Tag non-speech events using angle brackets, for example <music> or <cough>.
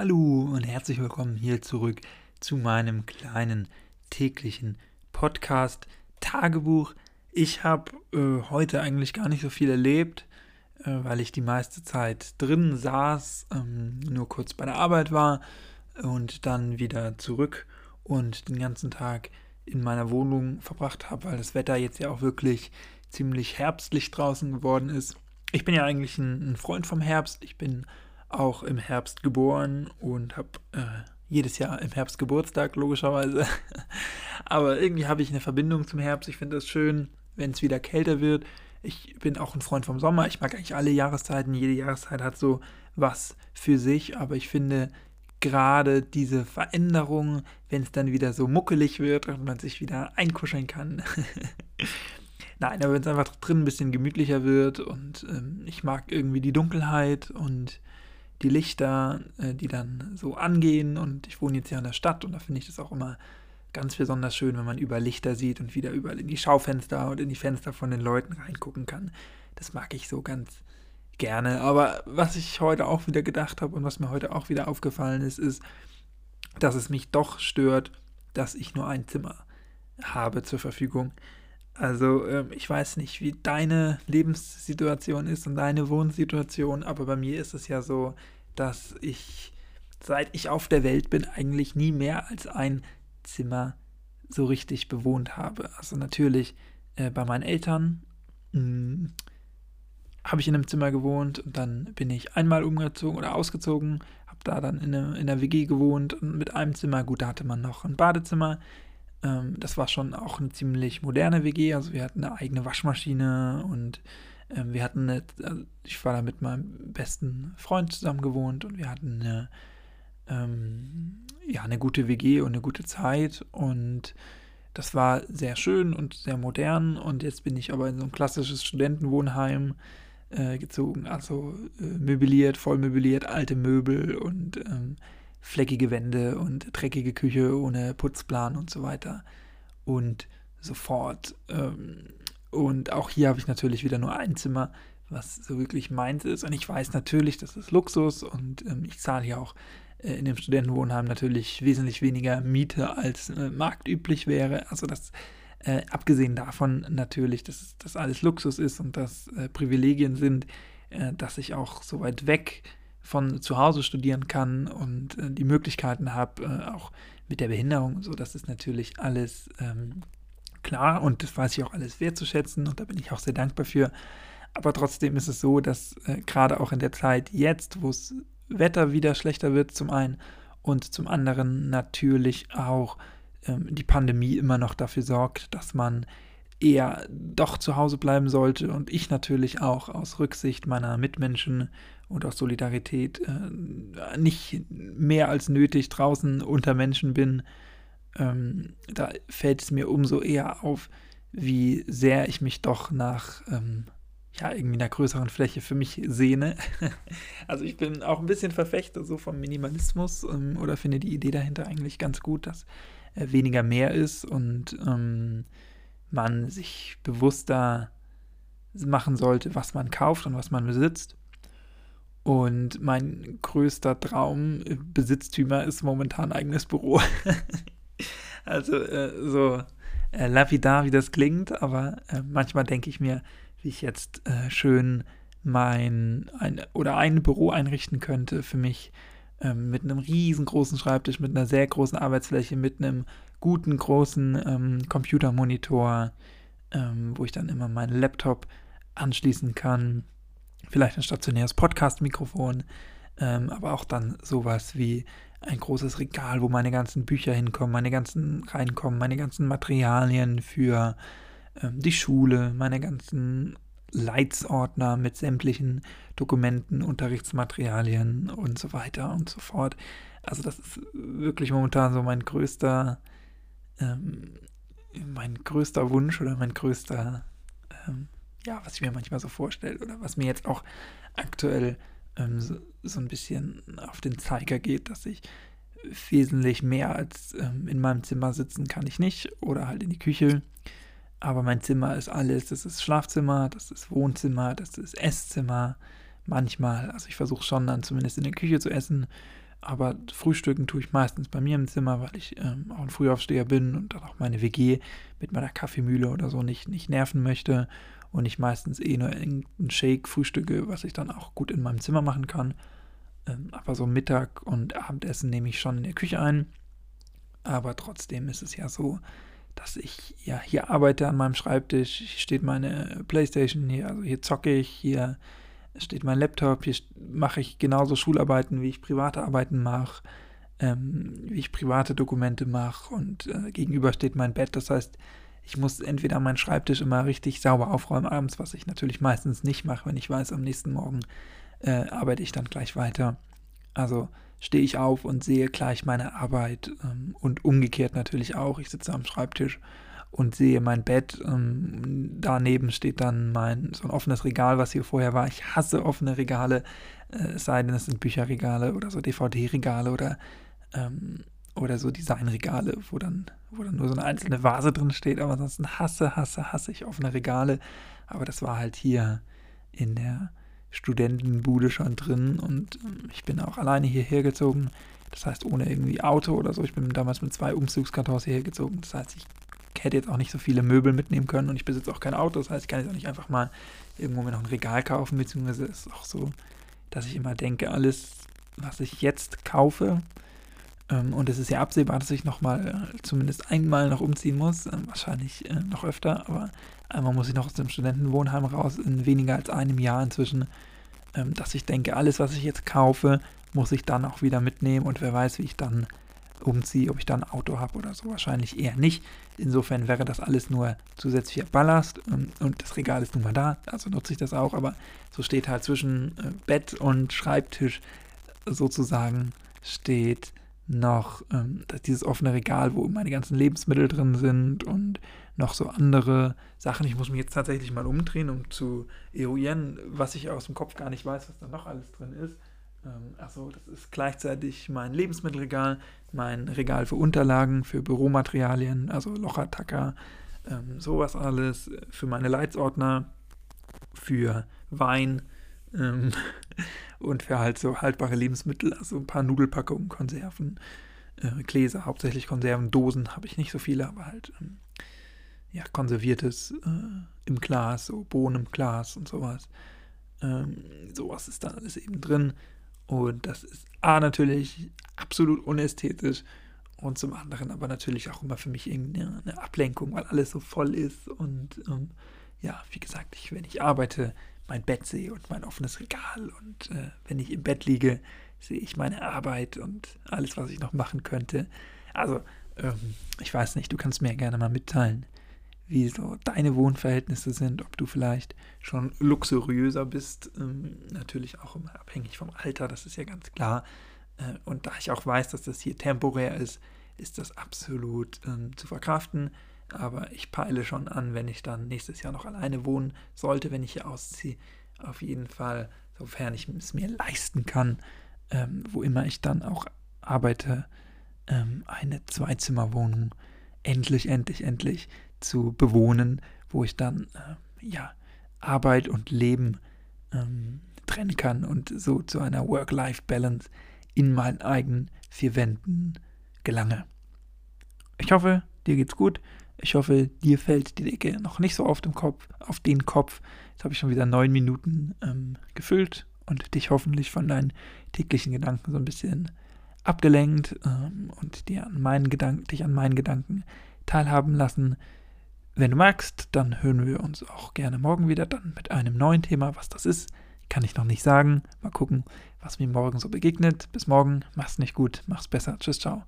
Hallo und herzlich willkommen hier zurück zu meinem kleinen täglichen Podcast Tagebuch. Ich habe äh, heute eigentlich gar nicht so viel erlebt, äh, weil ich die meiste Zeit drin saß, ähm, nur kurz bei der Arbeit war und dann wieder zurück und den ganzen Tag in meiner Wohnung verbracht habe, weil das Wetter jetzt ja auch wirklich ziemlich herbstlich draußen geworden ist. Ich bin ja eigentlich ein, ein Freund vom Herbst. Ich bin auch im Herbst geboren und habe äh, jedes Jahr im Herbst Geburtstag, logischerweise. <laughs> Aber irgendwie habe ich eine Verbindung zum Herbst. Ich finde es schön, wenn es wieder kälter wird. Ich bin auch ein Freund vom Sommer. Ich mag eigentlich alle Jahreszeiten. Jede Jahreszeit hat so was für sich. Aber ich finde gerade diese Veränderung, wenn es dann wieder so muckelig wird und man sich wieder einkuscheln kann. <laughs> Nein, aber wenn es einfach drin ein bisschen gemütlicher wird und ähm, ich mag irgendwie die Dunkelheit und die Lichter, äh, die dann so angehen. Und ich wohne jetzt ja in der Stadt und da finde ich das auch immer ganz besonders schön, wenn man über Lichter sieht und wieder überall in die Schaufenster und in die Fenster von den Leuten reingucken kann. Das mag ich so ganz gerne. Aber was ich heute auch wieder gedacht habe und was mir heute auch wieder aufgefallen ist, ist, dass es mich doch stört, dass ich nur ein Zimmer habe zur Verfügung. Also ähm, ich weiß nicht, wie deine Lebenssituation ist und deine Wohnsituation, aber bei mir ist es ja so, dass ich, seit ich auf der Welt bin, eigentlich nie mehr als ein Zimmer so richtig bewohnt habe. Also natürlich äh, bei meinen Eltern hm, habe ich in einem Zimmer gewohnt und dann bin ich einmal umgezogen oder ausgezogen, habe da dann in, eine, in einer WG gewohnt und mit einem Zimmer, gut, da hatte man noch ein Badezimmer ähm, das war schon auch eine ziemlich moderne WG. Also wir hatten eine eigene Waschmaschine und wir hatten eine, also ich war da mit meinem besten Freund zusammen gewohnt und wir hatten eine, ähm, ja, eine gute WG und eine gute Zeit und das war sehr schön und sehr modern und jetzt bin ich aber in so ein klassisches Studentenwohnheim äh, gezogen, also äh, möbliert, voll möbliert, alte Möbel und ähm, fleckige Wände und dreckige Küche ohne Putzplan und so weiter und so fort. Ähm, und auch hier habe ich natürlich wieder nur ein Zimmer, was so wirklich meins ist. Und ich weiß natürlich, das ist Luxus und ähm, ich zahle hier auch äh, in dem Studentenwohnheim natürlich wesentlich weniger Miete als äh, marktüblich wäre. Also das äh, abgesehen davon natürlich, dass das alles Luxus ist und dass äh, Privilegien sind, äh, dass ich auch so weit weg von zu Hause studieren kann und äh, die Möglichkeiten habe, auch mit der Behinderung so, das ist natürlich alles ähm, klar und das weiß ich auch alles wertzuschätzen und da bin ich auch sehr dankbar für. Aber trotzdem ist es so, dass äh, gerade auch in der Zeit jetzt, wo das Wetter wieder schlechter wird, zum einen und zum anderen natürlich auch ähm, die Pandemie immer noch dafür sorgt, dass man eher doch zu Hause bleiben sollte und ich natürlich auch aus Rücksicht meiner Mitmenschen und aus Solidarität äh, nicht mehr als nötig draußen unter Menschen bin, ähm, da fällt es mir umso eher auf, wie sehr ich mich doch nach ähm, ja, irgendwie einer größeren Fläche für mich sehne. <laughs> also ich bin auch ein bisschen Verfechter so vom Minimalismus ähm, oder finde die Idee dahinter eigentlich ganz gut, dass äh, weniger mehr ist und ähm, man sich bewusster machen sollte, was man kauft und was man besitzt. Und mein größter Traum, äh, Besitztümer, ist momentan eigenes Büro. <laughs> also äh, so äh, lapidar, wie das klingt, aber äh, manchmal denke ich mir, wie ich jetzt äh, schön mein ein, oder ein Büro einrichten könnte für mich ähm, mit einem riesengroßen Schreibtisch, mit einer sehr großen Arbeitsfläche, mit einem guten großen ähm, Computermonitor, ähm, wo ich dann immer meinen Laptop anschließen kann. Vielleicht ein stationäres Podcast-Mikrofon, ähm, aber auch dann sowas wie ein großes Regal, wo meine ganzen Bücher hinkommen, meine ganzen reinkommen, meine ganzen Materialien für ähm, die Schule, meine ganzen Leitsordner mit sämtlichen Dokumenten, Unterrichtsmaterialien und so weiter und so fort. Also das ist wirklich momentan so mein größter, ähm, mein größter Wunsch oder mein größter ähm, ja, was ich mir manchmal so vorstelle oder was mir jetzt auch aktuell ähm, so, so, ein bisschen auf den Zeiger geht, dass ich wesentlich mehr als ähm, in meinem Zimmer sitzen kann ich nicht oder halt in die Küche. Aber mein Zimmer ist alles. Das ist Schlafzimmer, das ist Wohnzimmer, das ist Esszimmer. Manchmal, also ich versuche schon dann zumindest in der Küche zu essen. Aber frühstücken tue ich meistens bei mir im Zimmer, weil ich ähm, auch ein Frühaufsteher bin und dann auch meine WG mit meiner Kaffeemühle oder so nicht, nicht nerven möchte und ich meistens eh nur irgendeinen Shake frühstücke, was ich dann auch gut in meinem Zimmer machen kann. Ähm, aber so Mittag und Abendessen nehme ich schon in der Küche ein. Aber trotzdem ist es ja so, dass ich ja hier arbeite an meinem Schreibtisch. Hier steht meine Playstation, hier, also hier zocke ich, hier steht mein Laptop, hier mache ich genauso Schularbeiten, wie ich private Arbeiten mache, ähm, wie ich private Dokumente mache und äh, gegenüber steht mein Bett. Das heißt, ich muss entweder meinen Schreibtisch immer richtig sauber aufräumen abends, was ich natürlich meistens nicht mache, wenn ich weiß, am nächsten Morgen äh, arbeite ich dann gleich weiter. Also stehe ich auf und sehe gleich meine Arbeit ähm, und umgekehrt natürlich auch. Ich sitze am Schreibtisch und sehe mein Bett. Ähm, daneben steht dann mein so ein offenes Regal, was hier vorher war. Ich hasse offene Regale, äh, sei denn, es sind Bücherregale oder so DVD-Regale oder ähm, oder so Designregale, wo dann, wo dann nur so eine einzelne Vase drin steht. Aber ansonsten hasse, hasse, hasse ich offene Regale. Aber das war halt hier in der Studentenbude schon drin und ähm, ich bin auch alleine hierher gezogen. Das heißt, ohne irgendwie Auto oder so. Ich bin damals mit zwei Umzugskartons hierher gezogen. Das heißt, ich hätte jetzt auch nicht so viele Möbel mitnehmen können und ich besitze auch kein Auto. Das heißt, ich kann jetzt auch nicht einfach mal irgendwo mir noch ein Regal kaufen, beziehungsweise ist es auch so, dass ich immer denke, alles, was ich jetzt kaufe, und es ist ja absehbar, dass ich nochmal äh, zumindest einmal noch umziehen muss, äh, wahrscheinlich äh, noch öfter, aber einmal muss ich noch aus dem Studentenwohnheim raus in weniger als einem Jahr inzwischen, ähm, dass ich denke, alles, was ich jetzt kaufe, muss ich dann auch wieder mitnehmen und wer weiß, wie ich dann umziehe, ob ich dann ein Auto habe oder so, wahrscheinlich eher nicht. Insofern wäre das alles nur zusätzlicher Ballast ähm, und das Regal ist nun mal da, also nutze ich das auch, aber so steht halt zwischen Bett und Schreibtisch sozusagen steht noch ähm, dieses offene Regal, wo meine ganzen Lebensmittel drin sind und noch so andere Sachen. Ich muss mich jetzt tatsächlich mal umdrehen, um zu eruieren, was ich aus dem Kopf gar nicht weiß, was da noch alles drin ist. Ähm, achso, das ist gleichzeitig mein Lebensmittelregal, mein Regal für Unterlagen, für Büromaterialien, also Locher, Tacker, ähm, sowas alles, für meine Leitsordner, für Wein, ähm, <laughs> und für halt so haltbare Lebensmittel, also ein paar Nudelpackungen, Konserven, äh, Gläser, hauptsächlich Konserven, Dosen habe ich nicht so viele, aber halt ähm, ja, konserviertes äh, im Glas, so Bohnen im Glas und sowas. Ähm, sowas ist da alles eben drin. Und das ist A natürlich absolut unästhetisch und zum anderen aber natürlich auch immer für mich irgendwie eine Ablenkung, weil alles so voll ist. Und ähm, ja, wie gesagt, ich, wenn ich arbeite, mein Bett sehe und mein offenes Regal und äh, wenn ich im Bett liege, sehe ich meine Arbeit und alles, was ich noch machen könnte. Also, ähm, ich weiß nicht, du kannst mir gerne mal mitteilen, wie so deine Wohnverhältnisse sind, ob du vielleicht schon luxuriöser bist, ähm, natürlich auch immer abhängig vom Alter, das ist ja ganz klar. Äh, und da ich auch weiß, dass das hier temporär ist, ist das absolut ähm, zu verkraften. Aber ich peile schon an, wenn ich dann nächstes Jahr noch alleine wohnen sollte, wenn ich hier ausziehe. Auf jeden Fall, sofern ich es mir leisten kann, ähm, wo immer ich dann auch arbeite, ähm, eine Zweizimmerwohnung endlich, endlich, endlich zu bewohnen, wo ich dann äh, ja Arbeit und Leben ähm, trennen kann und so zu einer Work-Life-Balance in meinen eigenen vier Wänden gelange. Ich hoffe, dir geht's gut. Ich hoffe, dir fällt die Decke noch nicht so auf den Kopf, auf den Kopf. Jetzt habe ich schon wieder neun Minuten ähm, gefüllt und dich hoffentlich von deinen täglichen Gedanken so ein bisschen abgelenkt ähm, und dir an meinen Gedanken, dich an meinen Gedanken teilhaben lassen. Wenn du magst, dann hören wir uns auch gerne morgen wieder, dann mit einem neuen Thema. Was das ist, kann ich noch nicht sagen. Mal gucken, was mir morgen so begegnet. Bis morgen, mach's nicht gut, mach's besser. Tschüss, ciao.